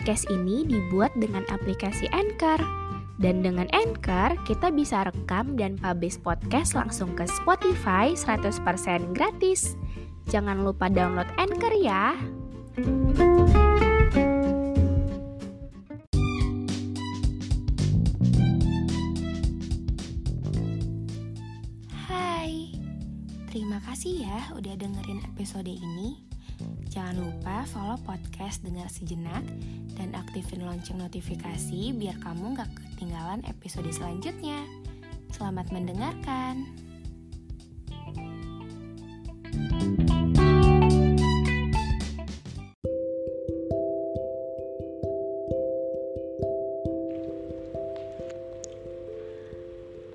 Podcast ini dibuat dengan aplikasi Anchor. Dan dengan Anchor, kita bisa rekam dan publish podcast langsung ke Spotify 100% gratis. Jangan lupa download Anchor ya. Hai, terima kasih ya udah dengerin episode ini. Jangan lupa follow podcast Dengar Sejenak dan aktifin lonceng notifikasi biar kamu gak ketinggalan episode selanjutnya. Selamat mendengarkan.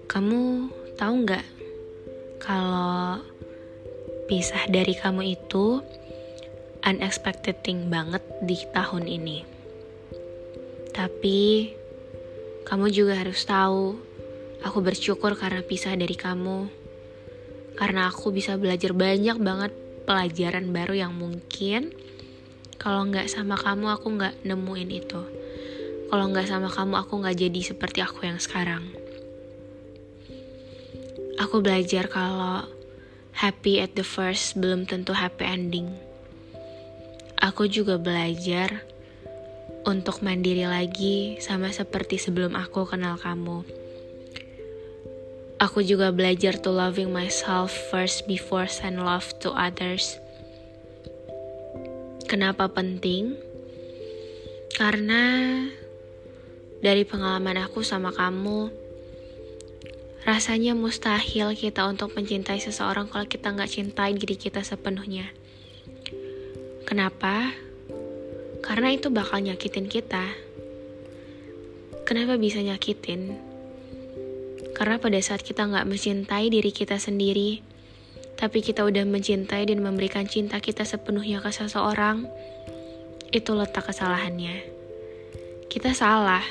Kamu tahu nggak kalau pisah dari kamu itu unexpected thing banget di tahun ini. Tapi kamu juga harus tahu, aku bersyukur karena pisah dari kamu. Karena aku bisa belajar banyak banget pelajaran baru yang mungkin kalau nggak sama kamu aku nggak nemuin itu. Kalau nggak sama kamu aku nggak jadi seperti aku yang sekarang. Aku belajar kalau happy at the first belum tentu happy ending. Aku juga belajar untuk mandiri lagi sama seperti sebelum aku kenal kamu. Aku juga belajar to loving myself first before send love to others. Kenapa penting? Karena dari pengalaman aku sama kamu, rasanya mustahil kita untuk mencintai seseorang kalau kita nggak cintai diri kita sepenuhnya. Kenapa? Karena itu bakal nyakitin kita. Kenapa bisa nyakitin? Karena pada saat kita nggak mencintai diri kita sendiri, tapi kita udah mencintai dan memberikan cinta kita sepenuhnya ke seseorang, itu letak kesalahannya. Kita salah.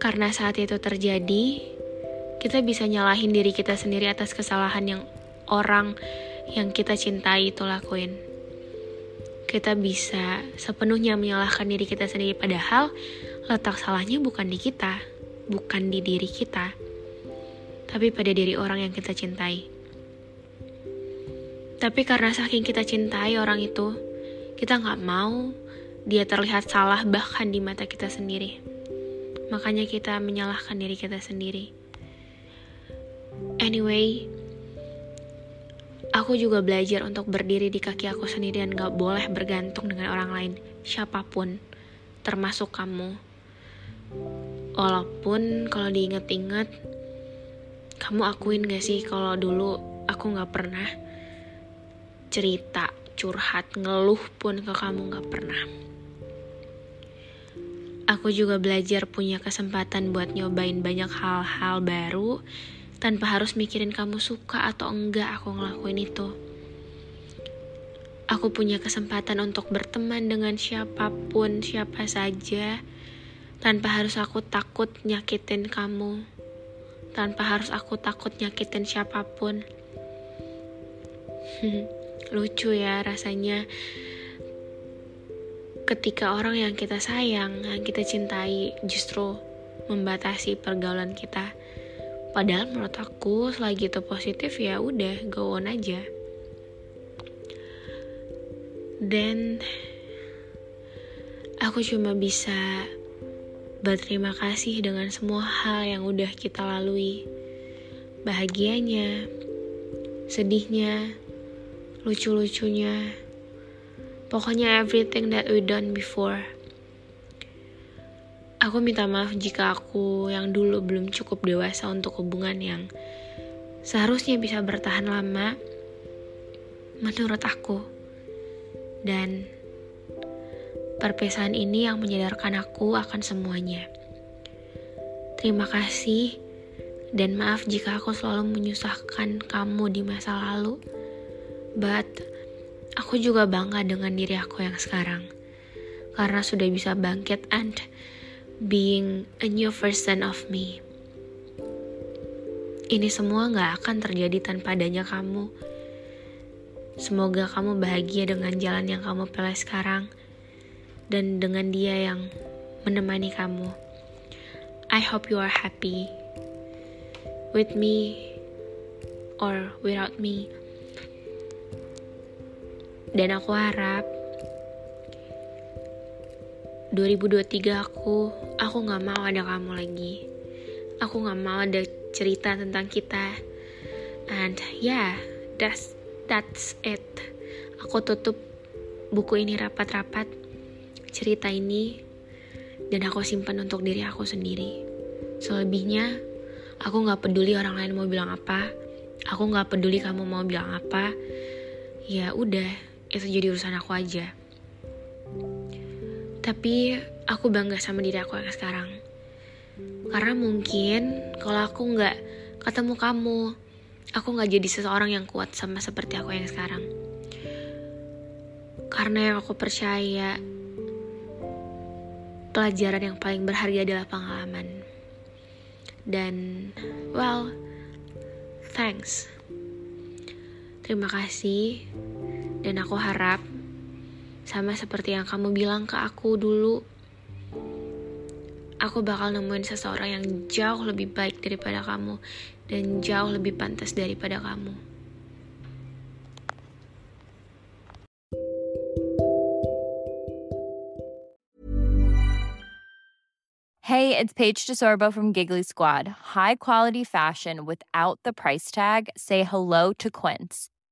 Karena saat itu terjadi, kita bisa nyalahin diri kita sendiri atas kesalahan yang orang yang kita cintai itu lakuin. Kita bisa sepenuhnya menyalahkan diri kita sendiri padahal letak salahnya bukan di kita, bukan di diri kita, tapi pada diri orang yang kita cintai. Tapi karena saking kita cintai orang itu, kita nggak mau dia terlihat salah bahkan di mata kita sendiri. Makanya kita menyalahkan diri kita sendiri. Anyway, aku juga belajar untuk berdiri di kaki aku sendiri dan gak boleh bergantung dengan orang lain, siapa pun, termasuk kamu. Walaupun kalau diinget-inget, kamu akuin gak sih kalau dulu aku gak pernah cerita, curhat, ngeluh pun ke kamu gak pernah. Aku juga belajar punya kesempatan buat nyobain banyak hal-hal baru tanpa harus mikirin kamu suka atau enggak aku ngelakuin itu. Aku punya kesempatan untuk berteman dengan siapa pun, siapa saja, tanpa harus aku takut nyakitin kamu, tanpa harus aku takut nyakitin siapa pun. Lucu ya rasanya ketika orang yang kita sayang, yang kita cintai justru membatasi pergaulan kita. Padahal menurut aku selagi itu positif ya udah go on aja. Dan aku cuma bisa berterima kasih dengan semua hal yang udah kita lalui. Bahagianya, sedihnya, lucu-lucunya, Pokoknya everything that we done before. Aku minta maaf jika aku yang dulu belum cukup dewasa untuk hubungan yang seharusnya bisa bertahan lama menurut aku. Dan perpisahan ini yang menyadarkan aku akan semuanya. Terima kasih dan maaf jika aku selalu menyusahkan kamu di masa lalu. But aku juga bangga dengan diri aku yang sekarang. Karena sudah bisa bangkit and being a new version of me. Ini semua gak akan terjadi tanpa adanya kamu. Semoga kamu bahagia dengan jalan yang kamu pilih sekarang dan dengan dia yang menemani kamu. I hope you are happy with me or without me. Dan aku harap 2023 aku, aku gak mau ada kamu lagi. Aku gak mau ada cerita tentang kita. And yeah, that's that's it. Aku tutup buku ini rapat-rapat, cerita ini, dan aku simpan untuk diri aku sendiri. Selebihnya, aku gak peduli orang lain mau bilang apa. Aku gak peduli kamu mau bilang apa. Ya udah, itu jadi urusan aku aja. Tapi aku bangga sama diri aku yang sekarang. Karena mungkin kalau aku nggak ketemu kamu, aku nggak jadi seseorang yang kuat sama seperti aku yang sekarang. Karena yang aku percaya, pelajaran yang paling berharga adalah pengalaman. Dan, well, thanks. Terima kasih, dan aku harap sama seperti yang kamu bilang ke aku dulu, aku bakal nemuin seseorang yang jauh lebih baik daripada kamu dan jauh lebih pantas daripada kamu. Hey, it's Paige DeSorbo from Giggly Squad. High quality fashion without the price tag. Say hello to Quince.